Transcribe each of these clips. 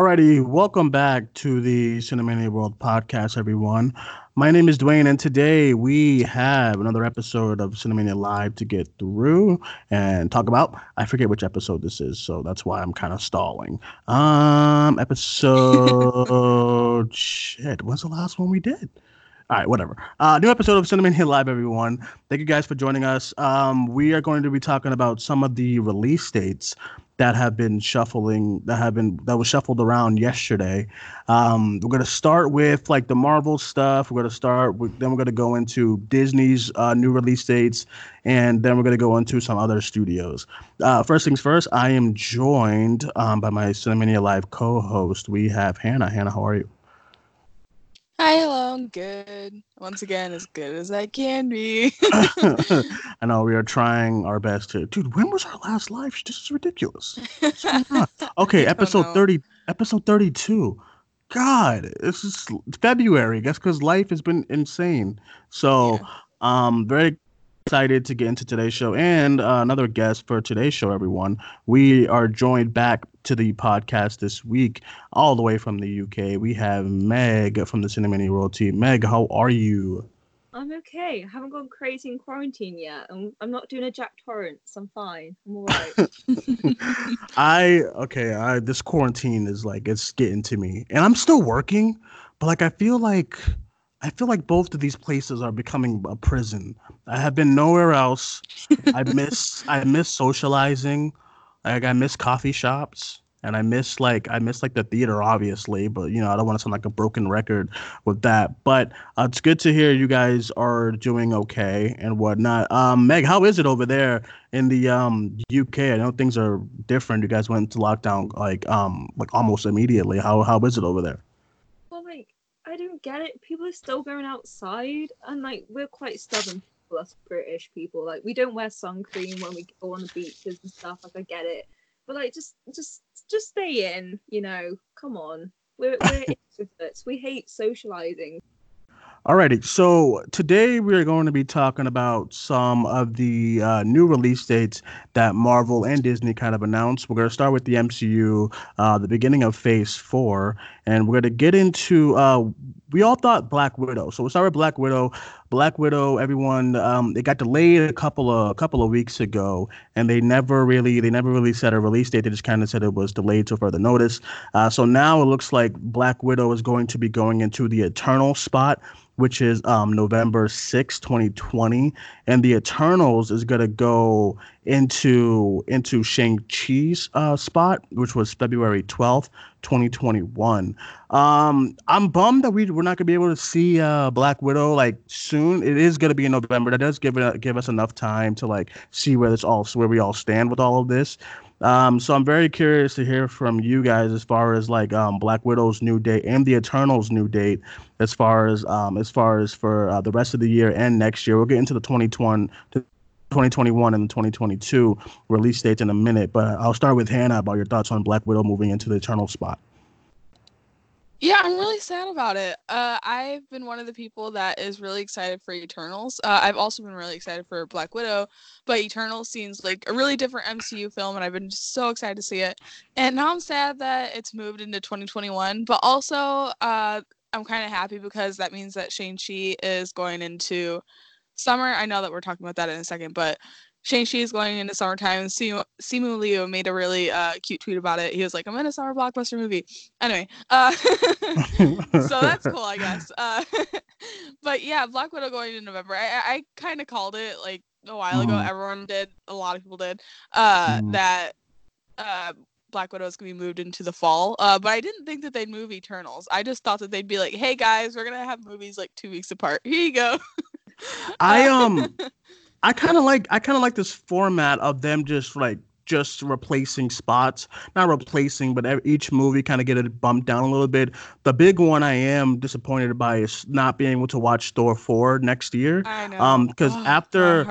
Alrighty, welcome back to the Cinemania World podcast, everyone. My name is Duane, and today we have another episode of Cinemania Live to get through and talk about. I forget which episode this is, so that's why I'm kind of stalling. Um, episode shit. When's the last one we did? All right, whatever. Uh, new episode of Cinemania Live, everyone. Thank you guys for joining us. Um, we are going to be talking about some of the release dates that have been shuffling that have been that was shuffled around yesterday. Um, we're gonna start with like the Marvel stuff. We're gonna start with then we're gonna go into Disney's uh, new release dates, and then we're gonna go into some other studios. Uh, first things first, I am joined um, by my Cinemania Live co-host. We have Hannah. Hannah, how are you? Hi, hello, I'm good. Once again, as good as I can be. I know we are trying our best to. Dude, when was our last live? This is ridiculous. What's going on? Okay, episode thirty, episode thirty-two. God, this is February. I guess because life has been insane. So, um, very excited to get into today's show and uh, another guest for today's show. Everyone, we are joined back to the podcast this week, all the way from the UK. We have Megg from the Cinemania World team. Megg, how are you? I'm okay. I haven't gone crazy in quarantine yet. I'm, I'm not doing a Jack Torrance. I'm fine. I'm all right. I okay, I this quarantine is like it's getting to me. And I'm still working, but like I feel like I feel like both of these places are becoming a prison. I have been nowhere else. I miss I miss socializing. Like I miss coffee shops and I miss like I miss like the theater obviously, but you know, I don't want to sound like a broken record with that. But uh, it's good to hear you guys are doing okay and whatnot. Um Megg, how is it over there in the um UK? I know things are different. You guys went into lockdown like um like almost immediately. How how is it over there? Well, like, I don't get it. People are still going outside, and like, we're quite stubborn people, us British people. Like, we don't wear sun cream when we go on the beaches and stuff. Like, I get it, but like, just, just, just stay in. You know, come on. We're we're introverts. We hate socializing. Alrighty, so today we are going to be talking about some of the uh, new release dates that Marvel and Disney kind of announced. We're going to start with the MCU, uh, the beginning of Phase Four, and we're to get into. Uh, we all thought Black Widow, so we'll start with Black Widow. Black Widow, everyone, um, it got delayed a couple of a couple of weeks ago, and they never really they never really set a release date. They just kind of said it was delayed to further notice. Uh, so now it looks like Black Widow is going to be going into the Eternal spot which is um, November 6, 2020. And the Eternals is going to go into into Shang-Chi's uh, spot, which was February 12th, 2021. Um, I'm bummed that we, we're not to be able to see uh, Black Widow like soon. It is to be in November. That does give it give us enough time to like see where this all where we all stand with all of this. Um, so I'm very curious to hear from you guys as far as like um, Black Widow's new date and the Eternals new date, as far as um, as far as for uh, the rest of the year and next year. We'll get into the 2020. 2021 and the 2022 release dates in a minute, but I'll start with Hannah about your thoughts on Black Widow moving into the Eternal spot. yeah, I'm really sad about it. Uh, I've been one of the people that is really excited for Eternals. Uh, I've also been really excited for Black Widow, but Eternals seems like a really different MCU film, and I've been so excited to see it. And now I'm sad that it's moved into 2021, but also uh, I'm kind of happy because that means that Shang-Chi is going into summer. I know that we're talking about that in a second, but Shang-Chi is going into summertime. and Simu, Simu Liu made a really uh, cute tweet about it. He was like, I'm in a summer blockbuster movie. Anyway, uh, so that's cool, I guess. Uh, but yeah, Black Widow going in November. I, I, kind of called it like a while ago. Mhm. Everyone did. A lot of people did. Uh, Mhm. That uh, Black Widow is going to be moved into the fall. Uh, but I didn't think that they'd move Eternals. I just thought that they'd be like, hey guys, we're going to have movies like two weeks apart. Here you go. I um I kind of like I kind of like this format of them just like just replacing spots, not replacing, but each movie kind of get it bumped down a little bit. The big one I am disappointed by is not being able to watch Thor four next year. I know. Um, because Oh, after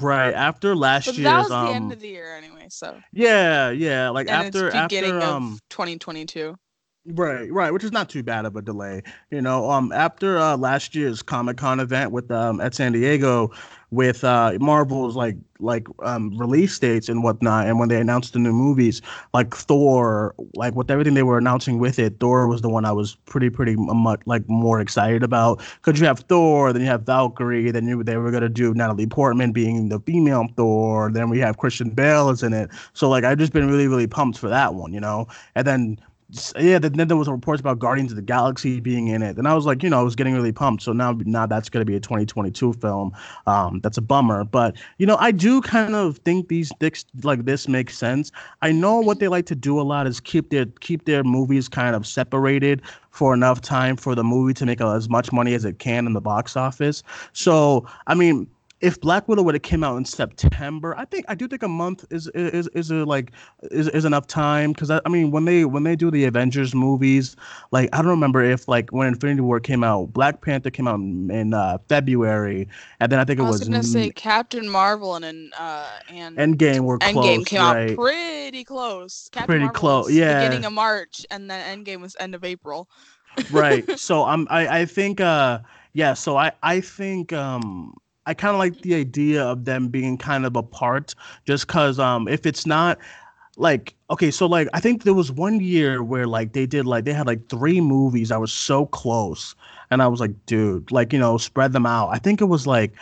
right after last But year's that was the um end of the year anyway, so yeah yeah like and after it's beginning after of um 2022. Right, right, which is not too bad of a delay. You know, um, after uh, last year's Comic Con event with um at San Diego, with uh Marvel's like like um release dates and whatnot, and when they announced the new movies, like Thor, like with everything they were announcing with it, Thor was the one I was pretty pretty much like more excited about because you have Thor, then you have Valkyrie, then you they were gonna do Natalie Portman being the female Thor, then we have Christian Bale is in it, so like I've just been really really pumped for that one, you know, and then yeah, then, then there was reports about Guardians of the Galaxy being in it, and I was like, you know, I was getting really pumped. So now, now that's going to be a 2022 film. Um, that's a bummer, but you know, I do kind of think these dicks like this makes sense. I know what they like to do a lot is keep their keep their movies kind of separated for enough time for the movie to make as much money as it can in the box office. So, I mean, if Black Widow would have came out in September, I think I do think a month is is is a, like is, is enough time because I, I mean when they when they do the Avengers movies, like I don't remember if like when Infinity War came out, Black Panther came out in, in uh, February, and then I think it I was, was, gonna say m- Captain Marvel and and uh and Endgame were close, Endgame came right? out pretty close. Captain Pretty Marvel close, yeah. Beginning of March, and then Endgame was end of April. right so i'm i i think uh yeah so i i think um i kind of like the idea of them being kind of apart just because um if it's not like okay so like i think there was one year where like they did like they had like three movies i was so close and i was like dude like you know spread them out i think it was like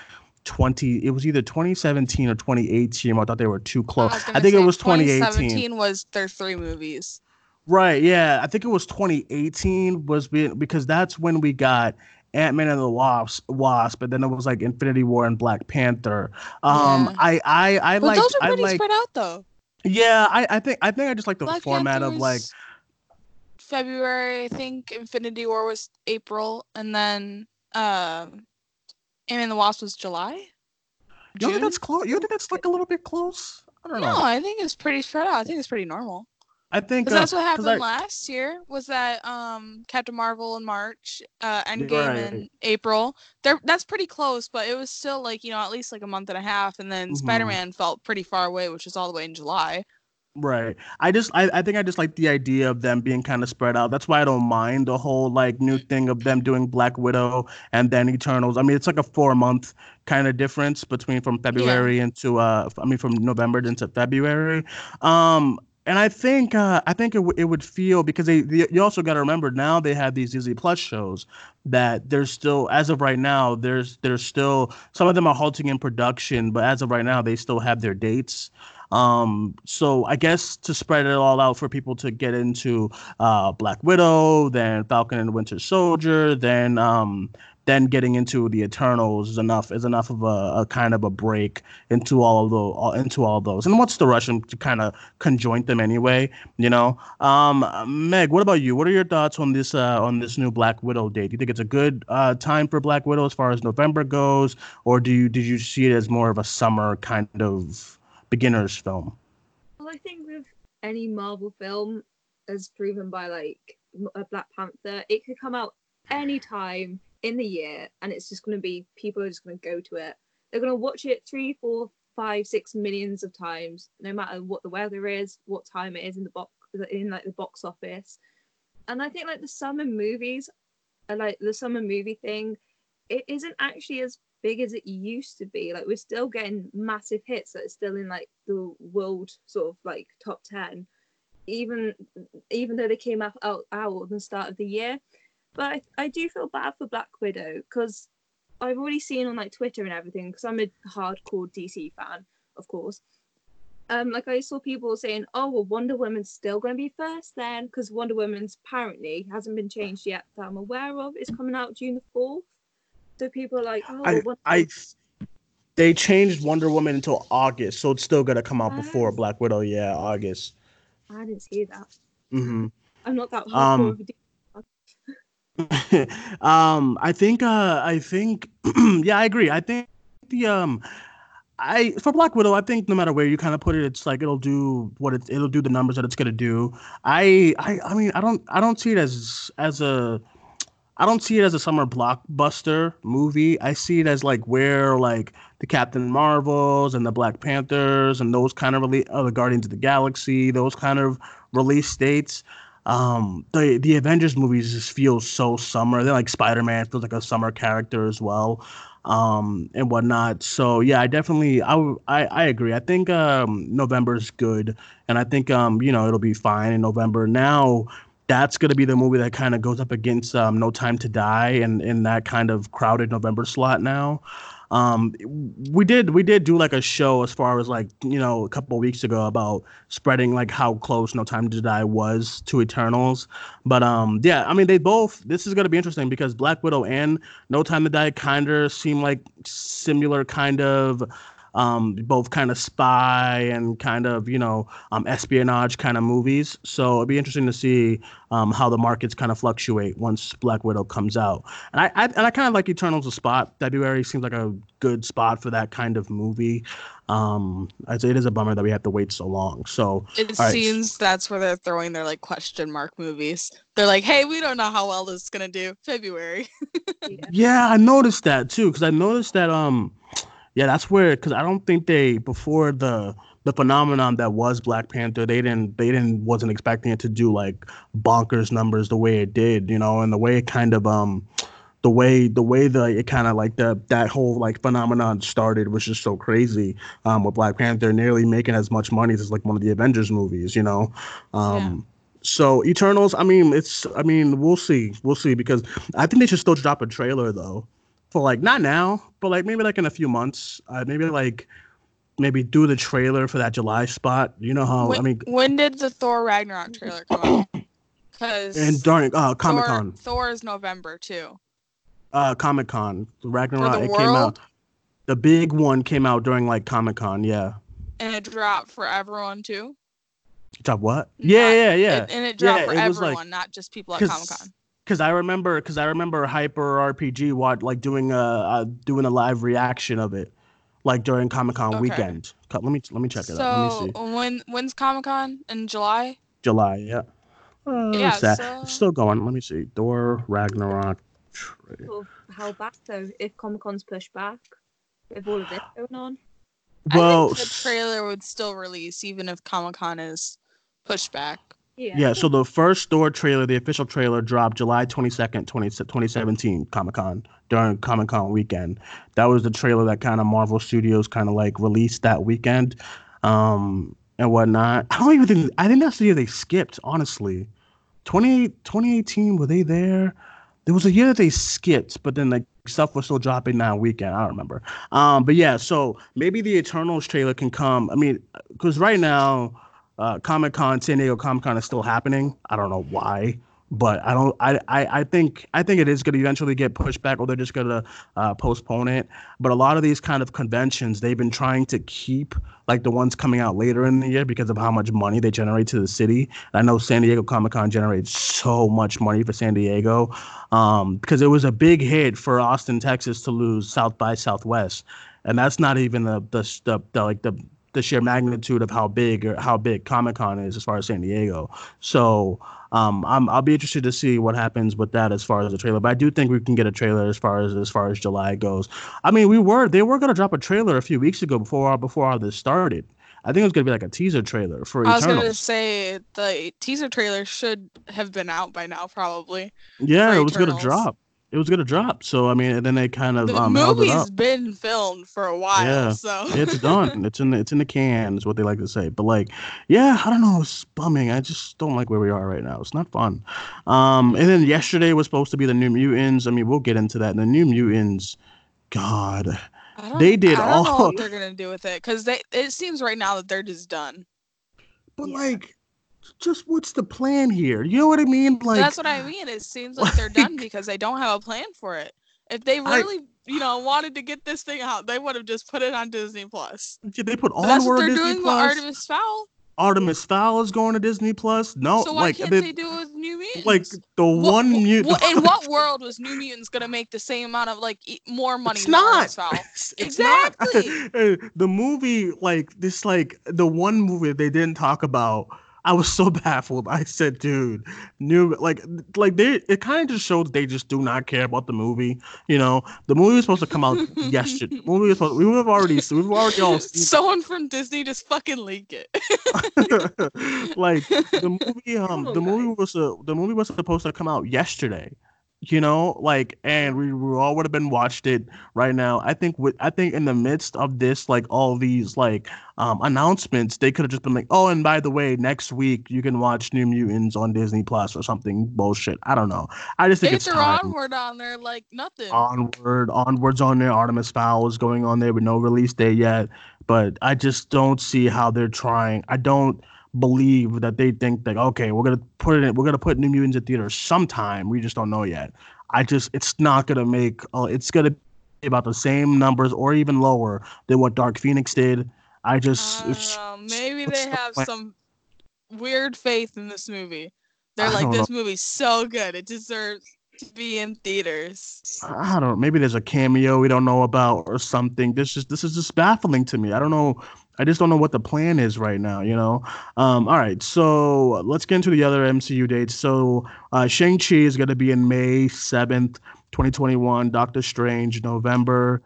20 it was either 2017 or 2018 i thought they were too close i, gonna think it was 2018 2017 was their three movies. Right, yeah. I think it was 2018 was being, because that's when we got Ant-Man and the Wasp, Wasp, and then it was like Infinity War and Black Panther. Um Yeah. I I I But like those are I pretty like spread out though. Yeah, I I think I think I just like the Black format Panther of like February, I think Infinity War was April, and then um Ant-Man the Wasp was July. you don't think that's close? You think that's like a little bit close? I don't No, know. I think it's pretty spread out. I think it's pretty normal. I think Because that's what happened I- last year. Was that um Captain Marvel in March, uh Endgame in Right. April. There, that's pretty close, but it was still like you know at least like a month and a half, and then Mhm. Spider-Man felt pretty far away, which was all the way in July. Right. I just I, I think I just like the idea of them being kind of spread out. That's why I don't mind the whole like new thing of them doing Black Widow and then Eternals. I mean, it's like a four month kind of difference between from February into uh I mean from November into February. Um and I think uh, I think it, w- it would feel because they, they you also got to remember now they have these Disney Plus shows that there's still as of right now there's there's still some of them are halting in production but as of right now they still have their dates. Um, so I guess to spread it all out for people to get into uh, Black Widow, then Falcon and Winter Soldier, then um, then getting into the Eternals is enough is enough of a, a kind of a break into all of those all, into all those. And what's the rush to kind of conjoint them anyway? You know, um, Megg, what about you? What are your thoughts on this uh, on this new Black Widow date? Do you think it's a good uh, time for Black Widow as far as November goes, or do you did you see it as more of a summer kind of beginner's film? Well, I think with any Marvel film, as proven by like uh, Black Panther, it could come out any time in the year, and it's just going to be people are just going to go to it. They're going to watch it three, four, five, six millions of times, no matter what the weather is, what time it is in the box, in like the box office. And I think like the summer movies, are like the summer movie thing, it isn't actually as big as it used to be. Like we're still getting massive hits that are still in like the world sort of like top ten, even even though they came out out, out at the start of the year. But I, I do feel bad for Black Widow because I've already seen on like Twitter and everything because I'm a hardcore DC fan, of course. Um, like I saw people saying, "Oh, well, Wonder Woman's still going to be first then," because Wonder Woman's apparently hasn't been changed yet that I'm aware of. It's coming out June the fourth. So people are like, "Oh, I, I they changed Wonder Woman until August, so it's still gonna come out before? Black Widow. Yeah, August. I didn't see that. hmm I'm not that hardcore. Um, of a D- um, I think uh, I think yeah, I agree. I think the um, I for Black Widow, I think no matter where you kind of put it, it's like it'll do what it it'll do the numbers that it's gonna do. I I I mean I don't I don't see it as as a I don't see it as a summer blockbuster movie. I see it as like where like the Captain Marvels and the Black Panthers and those kind of release, uh, the Guardians of the Galaxy, those kind of release dates. Um, the the Avengers movies just feel so summer. They're like Spider Man feels like a summer character as well, um, and whatnot. So yeah, I definitely I I agree. I think um November is good, and I think um you know it'll be fine in November. Now that's going to be the movie that kind of goes up against um, No Time to Die and in that kind of crowded November slot now. Um, we did we did do like a show as far as like you know a couple of weeks ago about spreading like how close No Time to Die was to Eternals, but um yeah I mean they both this is gonna be interesting because Black Widow and No Time to Die kind of seem like similar kind of um, both kind of spy and kind of you know um, espionage kind of movies. So it'd be interesting to see um, how the markets kind of fluctuate once Black Widow comes out. And I, I and I kind of like Eternals a spot. February seems like a good spot for that kind of movie. Um, it is a bummer that we have to wait so long. So It right. seems that's where they're throwing their like question mark movies. They're like, hey, we don't know how well this is gonna do. February. Yeah, I noticed that too because I noticed that um, yeah, that's where because I don't think they before the the phenomenon that was Black Panther, they didn't they didn't wasn't expecting it to do like bonkers numbers the way it did, you know, and the way it kind of um the way the way the it kind of like the that whole like phenomenon started was just so crazy um with Black Panther nearly making as much money as like one of the Avengers movies, you know. Um so Eternals, I mean, it's I mean, we'll see. We'll see because I think they should still drop a trailer though. For like not now, but like maybe like in a few months. Uh, maybe like maybe do the trailer for that July spot. You know how when, I mean when did the Thor Ragnarok trailer come out? Because and during uh Comic Con. Thor, Thor is November too. Uh Comic Con. Ragnarok the it came out. world? The big one came out during like Comic Con, yeah. And it dropped for everyone too. Drop what? Yeah, yeah, yeah. It- and it dropped yeah, for everyone, like- not just people at Comic Con. Cause I remember, cause I remember Hyper RPG what like doing a uh, doing a live reaction of it, like during Comic Con Okay. weekend. Let me let me check it out. So when when's Comic Con in July? July, yeah. Uh, Yeah, it's, so- it's still going. Let me see. Thor Ragnarok. tra- Well, how back though? If Comic Con's pushed back, with all of this going on. Well, I think the trailer would still release even if Comic Con is pushed back. Yeah. So the first Thor trailer, the official trailer, dropped July twenty second, 20, 2017 Comic Con during Comic Con weekend. That was the trailer that kind of Marvel Studios kind of like released that weekend, um, and whatnot. I don't even think. I think that's the year they skipped. Honestly, 20, 2018 were they there? There was a year that they skipped, but then like stuff was still dropping that weekend. I don't remember. Um, but yeah, so maybe the Eternals trailer can come. I mean, because right now, uh, Comic Con, San Diego Comic Con is still happening. I don't know why, but I don't. I I, I think I think it is going to eventually get pushed back, or they're just going to uh, postpone it. But a lot of these kind of conventions, they've been trying to keep like the ones coming out later in the year because of how much money they generate to the city. I know San Diego Comic Con generates so much money for San Diego um, because it was a big hit for Austin, Texas, to lose South by Southwest, and that's not even the the, the, the like the the sheer magnitude of how big or how big Comic Con is as far as San Diego. So um, I'm I'll be interested to see what happens with that as far as the trailer. But I do think we can get a trailer as far as as far as July goes. I mean, we were they were gonna drop a trailer a few weeks ago before before all this started. I think it was gonna be like a teaser trailer for I was gonna say the teaser trailer should have been out by now, probably. yeah, it was gonna drop. It was gonna drop. So I mean, and then they kind of The um, held it up. movie's been filmed for a while, Yeah, so it's done. It's in the it's in the can, is what they like to say. But like, yeah, I don't know. It's bumming. I just don't like where we are right now. It's not fun. Um, and then yesterday was supposed to be the New Mutants. I mean, we'll get into that. And The New Mutants, God, they did I don't know all- what they're gonna do with it because they it seems right now that they're just done. but like, just what's the plan here? You know what I mean? Like, That's what I mean. It seems like they're done because they don't have a plan for it. If they I- really, you know, wanted to get this thing out, they would have just put it on Disney Plus. did they put that's all what over they're Disney doing Plus? with Artemis Fowl. Artemis Fowl is going to Disney Plus. No, So why like can't they- they, do it with New Mutants? like the What- one mutant. wh- in what world was New Mutants gonna make the same amount of like e- more money? It's than not. It's- it's not. Exactly. Uh, the movie, like this, like the one movie they didn't talk about. I was so baffled. I said, "Dude, new like like they it kind of just shows they just do not care about the movie. You know, the movie was supposed to come out yesterday. The movie was supposed, we would have already we've already all seen Someone from Disney just fucking leak it. like the movie um the movie was uh, the movie was supposed to come out yesterday you know like and we, we all would have been watched it right now. I think with i think in the midst of this like all these like um announcements they could have just been like oh and by the way next week you can watch new mutants on disney plus or something bullshit. I don't know. I just think They it's threw time. Onward on there like nothing. onward onwards on there. Artemis fowl is going on there with no release date yet. But i just don't see how they're trying. I don't believe that they think that okay we're gonna put it in, we're gonna put new mutants in theaters sometime we just don't know yet i just it's not gonna make uh, it's gonna be about the same numbers or even lower than what dark phoenix did i just know. Maybe they have plan? some weird faith in this movie. They're I like, this movie's so good, it deserves to be in theaters. I don't know. Maybe there's a cameo we don't know about or something. This just this is just baffling to me. I don't know. I just don't know what the plan is right now. You know. Um. All right. So let's get into the other MCU dates. So uh, Shang Chi is going to be in May seventh, twenty twenty one. Doctor Strange November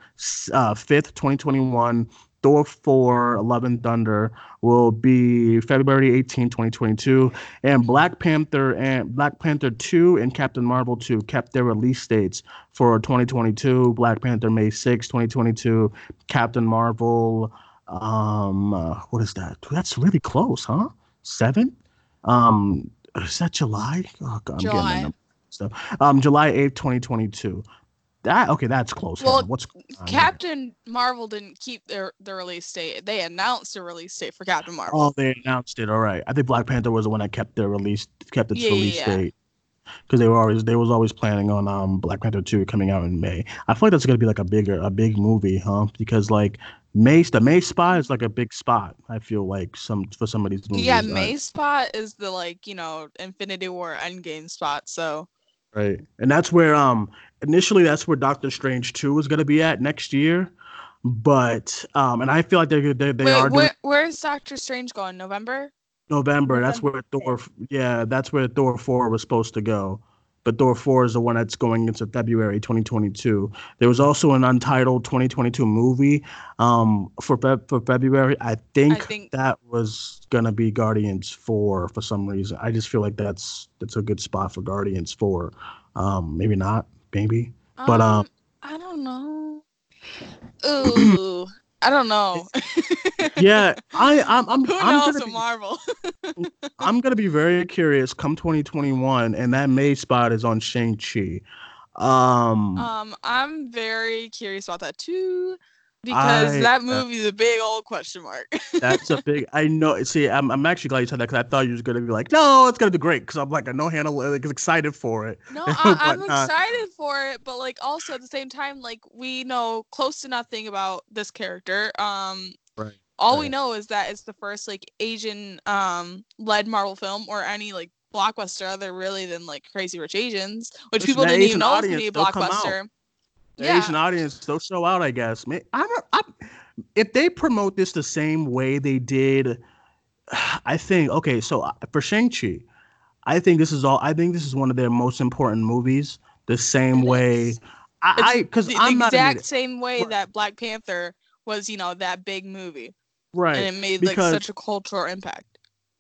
uh, fifth, twenty twenty one. Thor 4, Love and Thunder will be February 18, 2022. And Black Panther and Black Panther 2 and Captain Marvel 2 kept their release dates for 2022. Black Panther May 6, 2022. Captain Marvel, um, uh, what is that? That's really close, huh? Seven? Um, is that July? Oh, God, I'm getting July. the number stuff. Um, July 8th, 2022. That okay, that's close. Well, Hannah. What's going on here? Captain Marvel didn't keep their, their release date. They announced a release date for Captain Marvel. Oh, they announced it. All right. I think Black Panther was the one that kept their release, kept its yeah, release yeah. date. Because they were always they was always planning on um Black Panther two coming out in May. I feel like that's gonna be like a bigger a big movie, huh? Because like May the May spot is like a big spot. I feel like some for some of these movies. yeah, May spot is the like, you know, Infinity War Endgame spot. So right, and that's where um initially that's where Doctor Strange two was gonna be at next year, but um and I feel like they're they they wait, are where, where's Doctor Strange going? November? November. That's where Thor. Yeah, that's where Thor four was supposed to go. But Thor four is the one that's going into February 2022. There was also an untitled 2022 movie um, for Feb- for February. I think, think- that was gonna be Guardians four for some reason. I just feel like that's that's a good spot for Guardians four. Um, maybe not. Maybe. But, um, I don't know. Ooh, I don't know. Yeah, I I'm I'm, Who I'm knows be- Marvel? I'm gonna be very curious come 2021, and that May spot is on Shang Chi. Um, um, I'm very curious about that too, because I- that uh, movie's a big old question mark. that's a big. I know. See, I'm, I'm actually glad you said that because I thought you was gonna be like, no, it's gonna be great because I'm like, I know Hannah like, is excited for it. No, I, I'm uh, excited for it, but like also at the same time, like we know close to nothing about this character. Um, Right. all we know is that it's the first like Asian um led Marvel film or any like blockbuster other really than like Crazy Rich Asians, which Listen, people didn't Asian even know was gonna be a they'll come out. blockbuster. The Yeah. Asian audience, they'll show out, I guess. May- I'm, I'm, if they promote this the same way they did, I think okay. So uh, for Shang Chi, I think this is all. I think this is one of their most important movies. The same It way, is. I, I because I'm the not exact same way Right. that Black Panther was, you know, that big movie, right. and it made because- like such a cultural impact.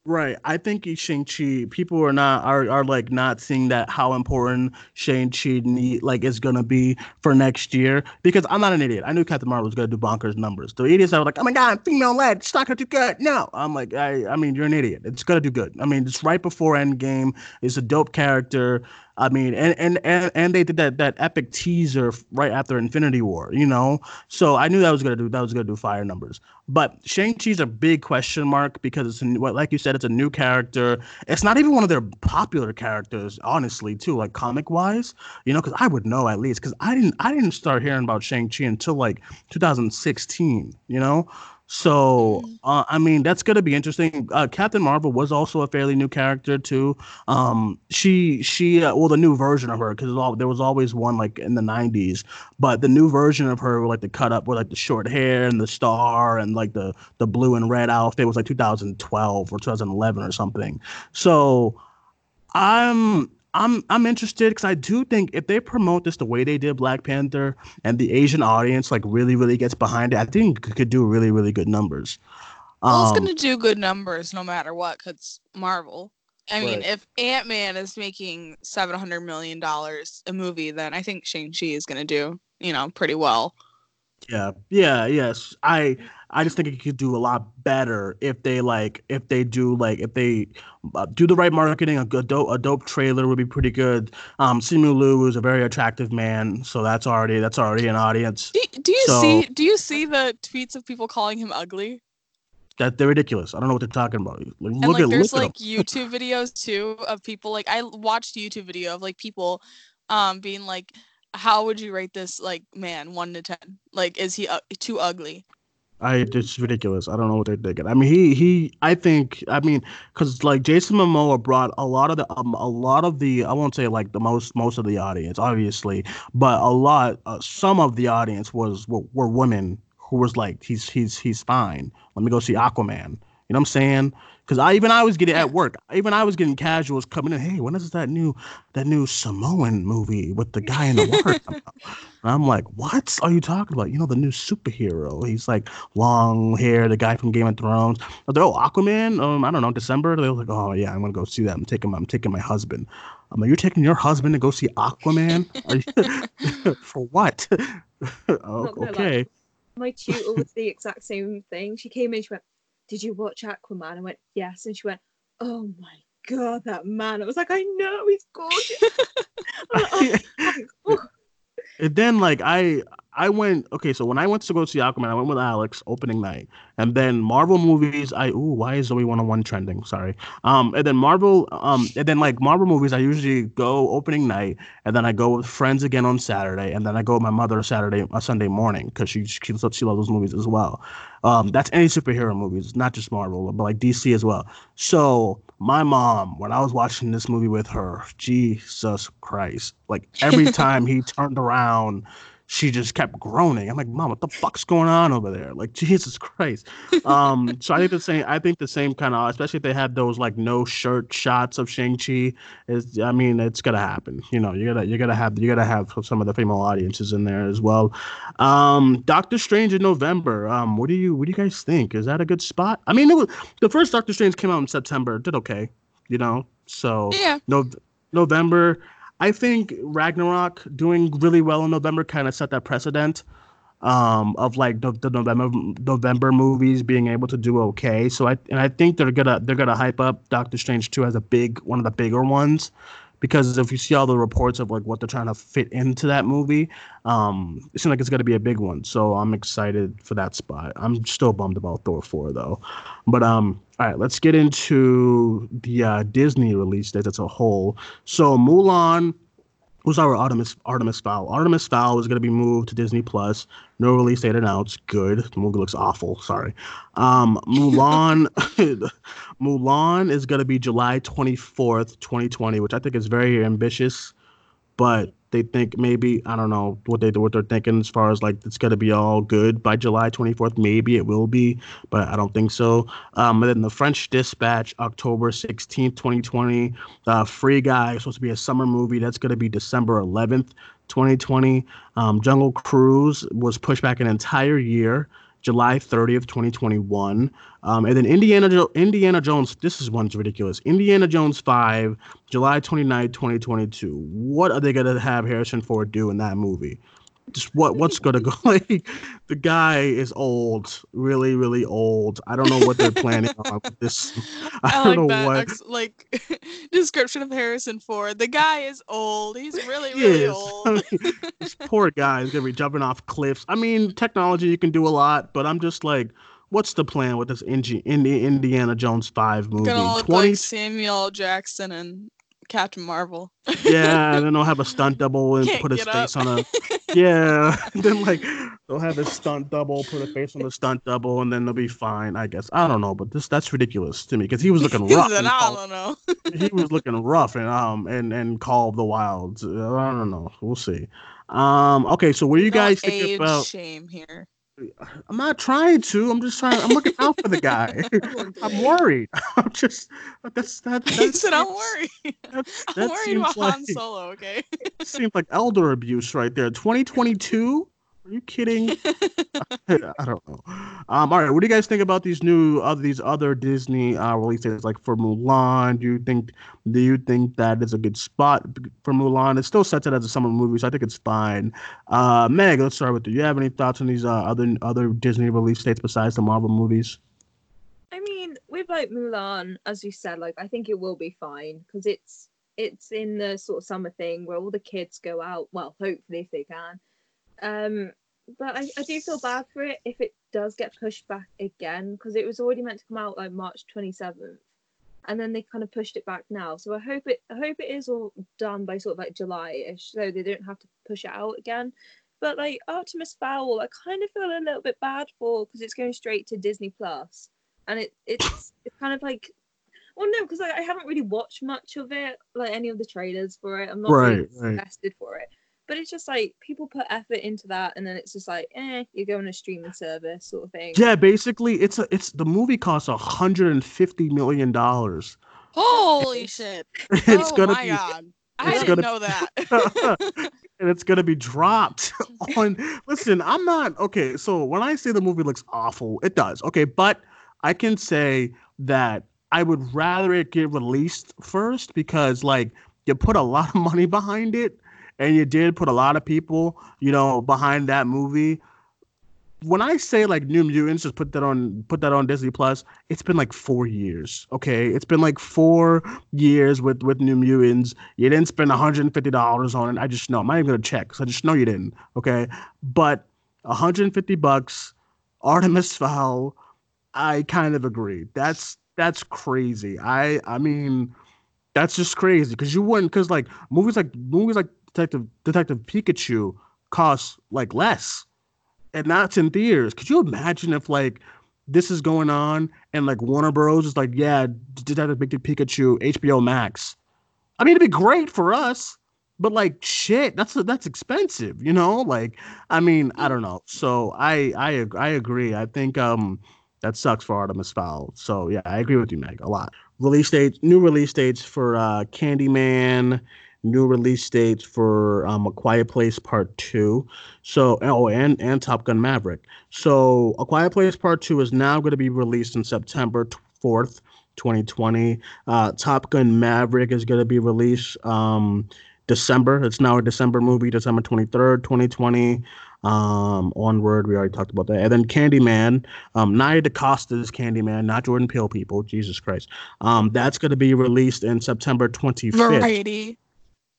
Right. I think Shang Chi people are not are, are like not seeing that how important Shang Chi need like is gonna be for next year because I'm not an idiot. I knew Captain Marvel was gonna do bonkers numbers. The idiots are like, oh my god, female led, it's not gonna do good. No, I'm like, I I mean you're an idiot. It's gonna do good. I mean it's right before Endgame. It's a dope character. I mean, and and and, and they did that that epic teaser right after Infinity War, you know. So I knew that was gonna do that was gonna do fire numbers. But Shang Chi's a big question mark because it's like you said, it's a new character. It's not even one of their popular characters, honestly, too, like comic wise, you know. Because I would know at least because I didn't I didn't start hearing about Shang Chi until like 2016, you know. So, uh, I mean, that's gonna be interesting. Uh, Captain Marvel was also a fairly new character too. Um, she, she, uh, well, the new version of her, because there was always one like in the '90s, but the new version of her, like the cut up with like the short hair and the star and like the the blue and red outfit, was like 2012 or 2011 or something. So, I'm I'm I'm interested because I do think if they promote this the way they did Black Panther and the Asian audience like really really gets behind it, I think it could do really really good numbers. Well, it's Um, gonna do good numbers no matter what, cause Marvel. I mean, Right. if Ant Man is making seven hundred million dollars a movie, then I think Shang Chi is gonna do, you know, pretty well. Yeah, yeah, yes. I I just think it could do a lot better if they like if they do like if they uh, do the right marketing. A good dope a dope trailer would be pretty good. Um, Simu Liu is a very attractive man, so that's already that's already an audience. Do, do you So- see? Do you see the tweets of people calling him ugly? That they're ridiculous. I don't know what they're talking about. Like, And look like, at there's look like YouTube videos too of people. Like, I watched a YouTube video of like people, um, being like, "How would you rate this like man one to ten? Like, is he uh, too ugly?" I it's ridiculous. I don't know what they're thinking. I mean, he he. I think. I mean, because like Jason Momoa brought a lot of the um, a lot of the. I won't say like the most most of the audience, obviously, but a lot. Uh, some of the audience was were, were women who was like, he's he's he's fine. Let me go see Aquaman. You know what I'm saying? Because I even I was getting at work. Even I was getting casuals coming in. Hey, when is that new that new Samoan movie with the guy in the water? And I'm like, what are you talking about? You know, the new superhero. He's like long hair, the guy from Game of Thrones. I was like, oh, Aquaman. Um, I don't know, December. They were like, oh yeah, I'm gonna go see that. I'm taking my, I'm taking my husband. I'm like, you're taking your husband to go see Aquaman? Are you, for what? oh, okay. My tutor was the exact same thing. She came in, she went, Did you watch Aquaman? I went, Yes. And she went, Oh my god, that man. I was like, I know, he's gorgeous. Like, "Oh, oh." And then like I I went okay, so when I went to go see Aquaman, I went with Alex opening night. And then Marvel movies, I ooh, why is Zoe 101 trending? Sorry. Um and then Marvel um and then like Marvel movies, I usually go opening night and then I go with friends again on Saturday and then I go with my mother Saturday a Sunday morning because she she, loves- she loves those movies as well. Um that's any superhero movies, not just Marvel, but like DC as well. So my mom, when I was watching this movie with her, Jesus Christ, like every time he turned around, she just kept groaning. I'm like, Mom, what the fuck's going on over there? Like, Jesus Christ. Um, so I think the same. I think the same kind of, especially if they had those like no shirt shots of Shang Chi. Is I mean, it's gonna happen. You know, you gotta you gotta have you gotta have some of the female audiences in there as well. Um, Doctor Strange in November. Um, what do you what do you guys think? Is that a good spot? I mean, it was the first Doctor Strange came out in September. Did okay. You know, so Yeah. no, November. I think Ragnarok doing really well in November kind of set that precedent um, of like the, the November November movies being able to do okay. So I and I think they're gonna they're gonna hype up Doctor Strange two as a big one of the bigger ones because if you see all the reports of like what they're trying to fit into that movie, um, it seems like it's gonna be a big one. So I'm excited for that spot. I'm still bummed about Thor four though, but um. All right, let's get into the uh, Disney release dates as a whole. So Mulan was our Artemis Artemis Fowl. Artemis Fowl is going to be moved to Disney Plus. No release date announced. Good. The movie looks awful. Sorry. Um, Mulan. Mulan is going to be July twenty fourth, twenty twenty, which I think is very ambitious. But they think maybe I don't know what they what they're thinking as far as like it's to be all good by July twenty fourth. Maybe it will be, but I don't think so. Um, and then the French Dispatch, October sixteenth, twenty twenty. Uh, Free Guy supposed to be a summer movie. That's to be December 11th, 2020. Um, Jungle Cruise was pushed back an entire year, July 30th, 2021. Um, and then Indiana jo- Indiana Jones. This is one's ridiculous. Indiana Jones 5, July 29th, 2022. What are they going to have Harrison Ford do in that movie? Just what what's gonna go like the guy is old really really old i don't know what they're planning on with this i, I, don't like know that what ex- like description of Harrison Ford. The guy is old. He's really He really is. old. I mean, this poor guy is gonna be jumping off cliffs. I mean, technology you can do a lot, but I'm just like, what's the plan with this Indi- Indi- Indiana Jones five movie? Gonna look Twenty. like Samuel Jackson and Captain Marvel. Yeah, and then they'll have a stunt double and Can't put his face up. on a yeah. And then like they'll have his stunt double, put a face on the stunt double, and then they'll be fine. I guess I don't know, but this that's ridiculous to me because he was looking rough. said, I don't know. he was looking rough and um and and Call of the Wilds. I don't know. We'll see. Um. Okay. So do you No guys think about? shame here. I'm not trying to. I'm just trying. I'm looking out for the guy. I'm worried. I'm just. That's that. He that said, "I'm worried. That's, I'm that worried seems about like, Han Solo." Okay. seems like elder abuse right there. 2022. Are you kidding? I don't know. Um, all right, what do you guys think about these new uh, these other Disney uh, releases like for Mulan? Do you think do you think that is a good spot for Mulan? It still sets it as a summer movie, so I think it's fine. Uh, Megg, let's start with you. Do you have any thoughts on these uh, other other Disney release dates besides the Marvel movies? I mean, with like Mulan, as you said, like I think it will be fine because it's it's in the sort of summer thing where all the kids go out. Well, hopefully if they can. Um, but I, I do feel bad for it if it does get pushed back again because it was already meant to come out like March twenty seventh, and then they kind of pushed it back now. So I hope it I hope it is all done by sort of like July-ish, so they don't have to push it out again. But like Artemis Fowl, I kind of feel a little bit bad for because it's going straight to Disney Plus and it it's it's kind of like well no because I, I haven't really watched much of it like any of the trailers for it i'm not really Right, right. invested for it but it's just like people put effort into that and then it's just like eh you go on a streaming service sort of thing Yeah, basically, it's a it's the movie costs a hundred and fifty million dollars. Holy shit! It's oh gonna my be god! I it's didn't gonna- know that. and it's gonna be dropped on listen i'm not okay so when i say the movie looks awful it does okay but i can say that i would rather it get released first because like you put a lot of money behind it and you did put a lot of people you know behind that movie when I say like New Mutants, just put that on put that on Disney Plus. It's been like four years. Okay, it's been like four years with with New Mutants. You didn't spend one hundred and fifty dollars on it. I just know. I'm not even gonna check because I just know you didn't. Okay, but one hundred and fifty bucks, Artemis Fowl. I kind of agree. That's that's crazy. I I mean, that's just crazy because you wouldn't because like movies like movies like Detective Detective Pikachu costs like less and that's in theaters. Could you imagine if like this is going on and like Warner Bros is like, yeah, Detective Pikachu, HBO Max. I mean, it'd be great for us, but like shit, that's that's expensive, you know. Like, I mean, I don't know. So I I I agree. I think um that sucks for Artemis Fowl. So yeah, I agree with you, Megg, a lot. Release dates, new release dates for uh Candyman, new release dates for um, A Quiet Place Part Two. So oh, and and Top Gun Maverick. So A Quiet Place Part Two is now going to be released in September fourth, twenty twenty. Uh, Top Gun Maverick is going to be released um, December. It's now a December movie, December twenty third, twenty twenty. Um, onward, we already talked about that. And then Candyman, um, Nia DaCosta's Candyman, not Jordan Peele people. Jesus Christ. Um, that's going to be released in September twenty fifth. Variety.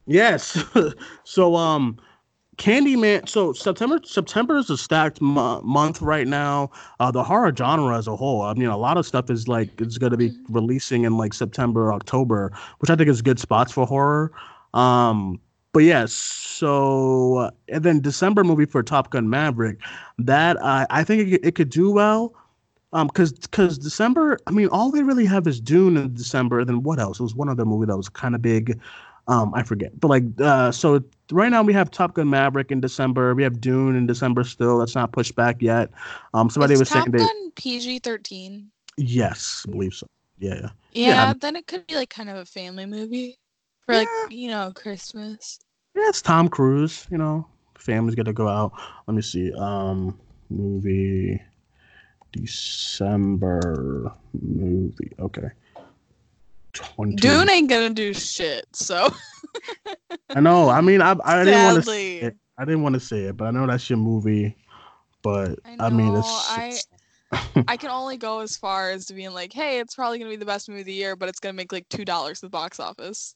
Yes. so um Candyman so September September is a stacked mo- month right now. Uh the horror genre as a whole. I mean a lot of stuff is like it's going to be releasing in like September, October, which I think is good spots for horror. Um but yes, so uh, and then December movie for Top Gun Maverick, that I I think it, it could do well. Um, cause, cause December, I mean, all they really have is Dune in December. Then what else? It was one other movie that was kind of big. Um, I forget, but like, uh, so right now we have Top Gun Maverick in December. We have Dune in December still. That's not pushed back yet. Um, somebody Is was Top saying they, Gun PG thirteen. yes, I believe so. Yeah, yeah. Yeah, Yeah. then it could be like kind of a family movie for like you know Christmas. Yeah, it's Tom Cruise. You know, family's gonna go out. Let me see. Um, movie December movie. Okay. Twenty. Dune ain't gonna do shit. So I know. I mean, I I didn't want to Sadly. say it. I didn't want to say it, but I know that's your movie. But I I, mean, it's, I- I can only go as far as to being like, hey, it's probably gonna be the best movie of the year, but it's gonna make like two dollars at the box office.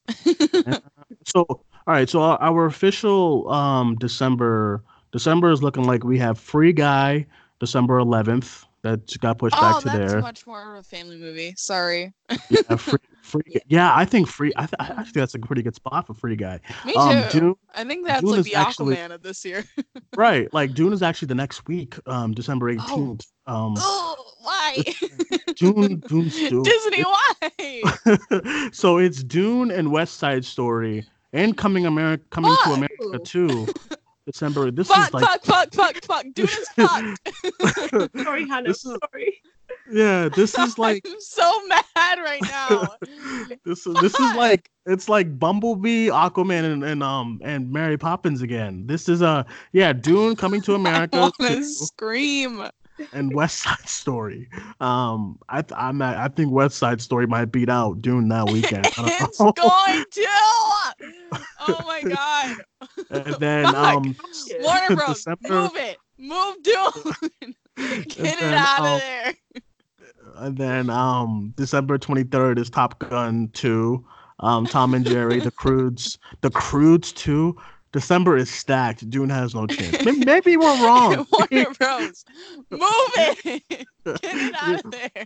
so. All right. So our, official um December December is looking like we have Free Guy December 11th that got pushed oh, back to that's there. much more of a family movie. Sorry. Yeah, free, Free, yeah, I think free. I, th- I think that's a pretty good spot for free guy. Me too. Um, Dune, I think that's Dune like the actually- Aquaman of this year. right? Like Dune is actually the next week, um, December eighteenth. Um, oh, why? Dune, Dune's Dune. Disney, why? so it's Dune and West Side Story and coming America, coming to America too. December. This fuck, is like fuck, fuck, fuck, fuck. Dude is fucked. Sorry, Hannah. This is- Sorry. Yeah. This is like I'm so mad right now. this is this is like it's like Bumblebee, Aquaman, and, and um and Mary Poppins again. This is a yeah Dune coming to I America too, to scream. and West Side Story. Um, I th- I'm at, I think West Side Story might beat out Dune that weekend. It's know. going to. Oh my god. and then Fuck. um Warner Bros. December- Move it. Move Dune. Get it then, out um, of there. And then um December 23rd is Top Gun 2. Um, Tom and Jerry, The Croods, The Croods 2. December is stacked. Dune has no chance. Maybe, maybe we're wrong. Warner Bros. Move it. Get it out of there.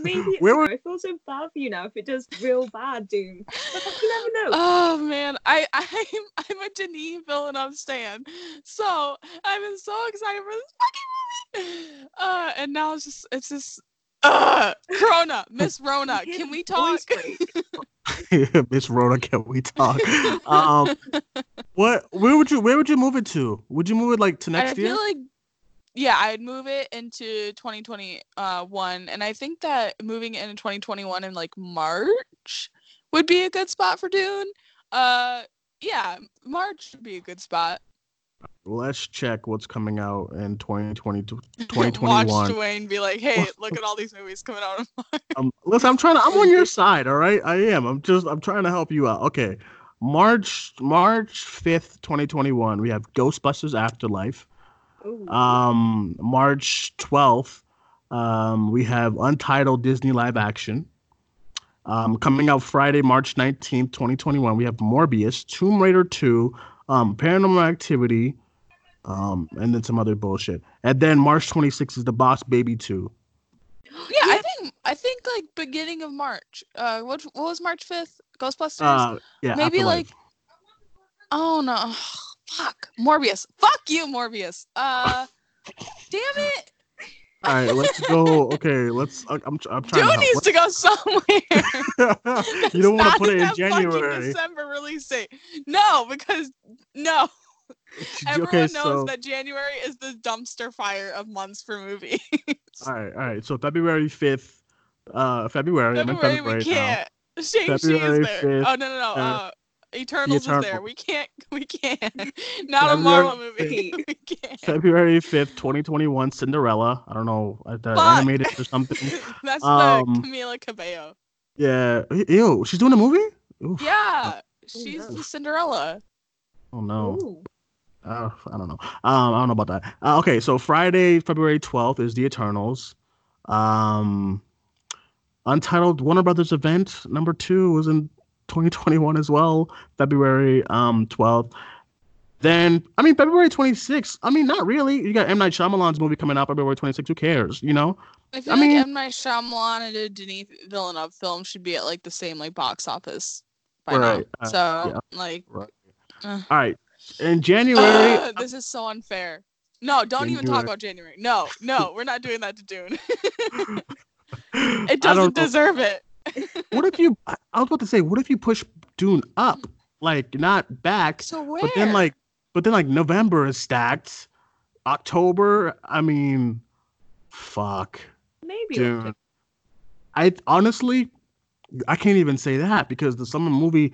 Maybe it's Where were- I feel so bad for you now if it does real bad, Dune. But you never know. Oh man, I I'm I'm a Denis Villeneuve stan, so I've been so excited for this fucking movie. Uh, and now it's just it's just uh Corona, Miss Rona. Can we talk? Miss Rona, can we talk? Um, what? Where would you? Where would you move it to? Would you move it like to I next year? I feel like yeah, I'd move it into 2021, and I think that moving it into 2021 in like March would be a good spot for Dune. Uh, yeah, March would be a good spot. Let's check what's coming out in 2020 to Watch Duane be like, "Hey, look at all these movies coming out." Um, listen, I'm trying to. I'm on your side. All right, I am. I'm just. I'm trying to help you out. Okay, March March 5th, 2021. We have Ghostbusters Afterlife. Ooh. Um, March 12th, um, we have Untitled Disney live action. Um, coming out Friday, March 19th, 2021, we have Morbius, Tomb Raider 2, um, Paranormal Activity, um, and then some other bullshit. And then March 26th is The Boss Baby 2. Yeah, I think I think like beginning of March. Uh, what what was March fifth? Ghostbusters. Uh, yeah, Maybe Afterlife. like. Oh no! Fuck Morbius. Fuck you, Morbius. Uh, damn it! All right, let's go. Okay, let's. I- I'm, I'm trying Dude to needs to go somewhere. you don't want to Not put it in January. December release date. No, because no. Everyone okay, knows so that January is the dumpster fire of months for movies. all right, all right. So February 5th, uh, February. February, February we now. can't. Shang-Chi is February there. 5th, oh no no no. uh, Uh, Eternals is there. We can't. We can't. Not a Marvel movie. we can't. February 5th, 2021, Cinderella. I don't know, uh, the animated or something. That's Um, the Camila Cabello. Yeah. Ew, she's doing a movie? Oof. Yeah, she's no. the Cinderella. Oh no. Ooh. Uh, I don't know. Um, I don't know about that. Uh, okay, so Friday, February 12th is The Eternals. Um, Untitled Warner Brothers event number two was in 2021 as well, February um 12th. Then, I mean, February 26th. I mean, not really. You got M Night Shyamalan's movie coming out February 26th. Who cares? You know? I feel I like mean- M Night Shyamalan and a Denis Villeneuve film should be at like the same like box office by Right, now. uh, So yeah. like, Right. Uh. All right. In January, Ugh, this is so unfair. No, don't even talk about January. No, no, we're not doing that to Dune. It doesn't deserve it. What if you? I was about to say, what if you push Dune up, like not back? So where? But then like, but then like November is stacked. October, I mean, fuck, Maybe. dude. I honestly, I can't even say that because the summer movie,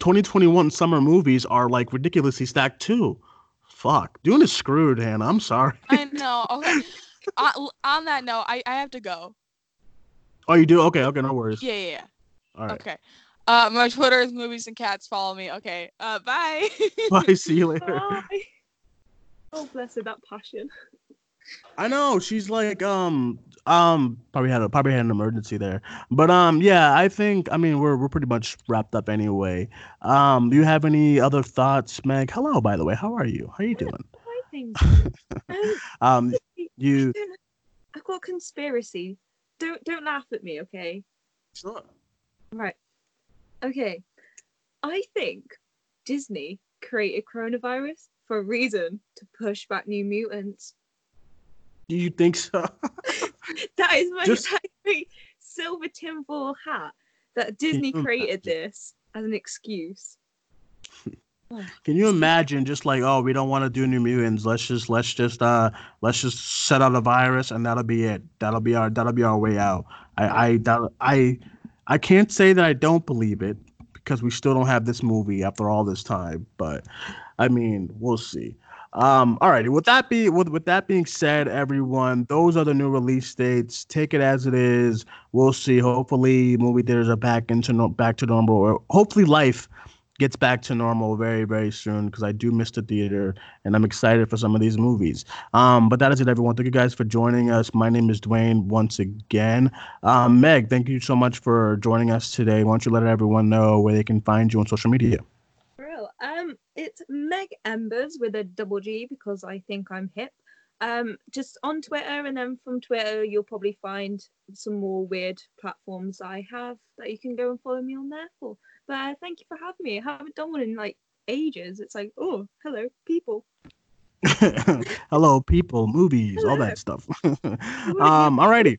2021 summer movies are like ridiculously stacked too. Fuck, Dune is screwed, Hannah. I'm sorry. I know. Okay. on, on that note, I, I have to go. Oh, you do? Okay, okay, no worries. Yeah, yeah, yeah. All right, Okay. Uh, my Twitter is movies and cats. Follow me. Okay. Uh, bye. bye. See you later. Bye. Oh, bless her, that passion. I know she's like um um probably had a probably had an emergency there, but um yeah I think I mean we're we're pretty much wrapped up anyway. Um, do you have any other thoughts, Megg? Hello, by the way. How are you? How are you doing? I think. Um, Um, you. I've got a conspiracy. Don't don't laugh at me, okay? Sure. Right. Okay, I think Disney created coronavirus for a reason to push back New Mutants. Do you think so? That is my Just- silver tinfoil hat that Disney you created this as an excuse. Can you imagine just like, oh, we don't want to do New Mutants. Let's just let's just uh let's just set out a virus and that'll be it. That'll be our that'll be our way out. I I that, I I can't say that I don't believe it because we still don't have this movie after all this time. But I mean, we'll see. Um, all righty. With that be with with that being said, everyone, those are the new release dates. Take it as it is. We'll see. Hopefully, movie theaters are back into no, back to normal, or hopefully, life gets back to normal very very soon because I do miss the theater and I'm excited for some of these movies. Um, but that is it, everyone. Thank you guys for joining us. My name is Duane once again. Um, Megg, thank you so much for joining us today. Why don't you let everyone know where they can find you on social media? Um, it's Megg Embers with a double G because I think I'm hip. Um, just on Twitter, and then from Twitter, you'll probably find some more weird platforms I have that you can go and follow me on there for. But uh, thank you for having me. I haven't done one in like ages. It's like, oh, hello, people. Hello, people, movies, all that stuff. um, alrighty.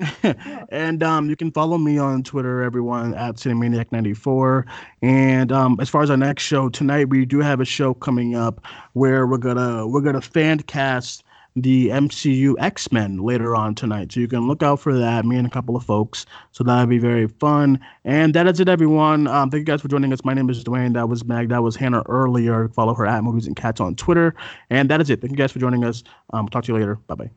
and um, you can follow me on Twitter, everyone, at Cinemaniac94. And um, as far as our next show tonight, we do have a show coming up where we're gonna we're gonna fan cast the MCU X Men later on tonight. So you can look out for that. Me and a couple of folks. So that'll be very fun. And that is it, everyone. Um, thank you guys for joining us. My name is Duane. That was Megg. That was Hannah earlier. Follow her at Movies and Cats on Twitter. And that is it. Thank you guys for joining us. Um, talk to you later. Bye bye.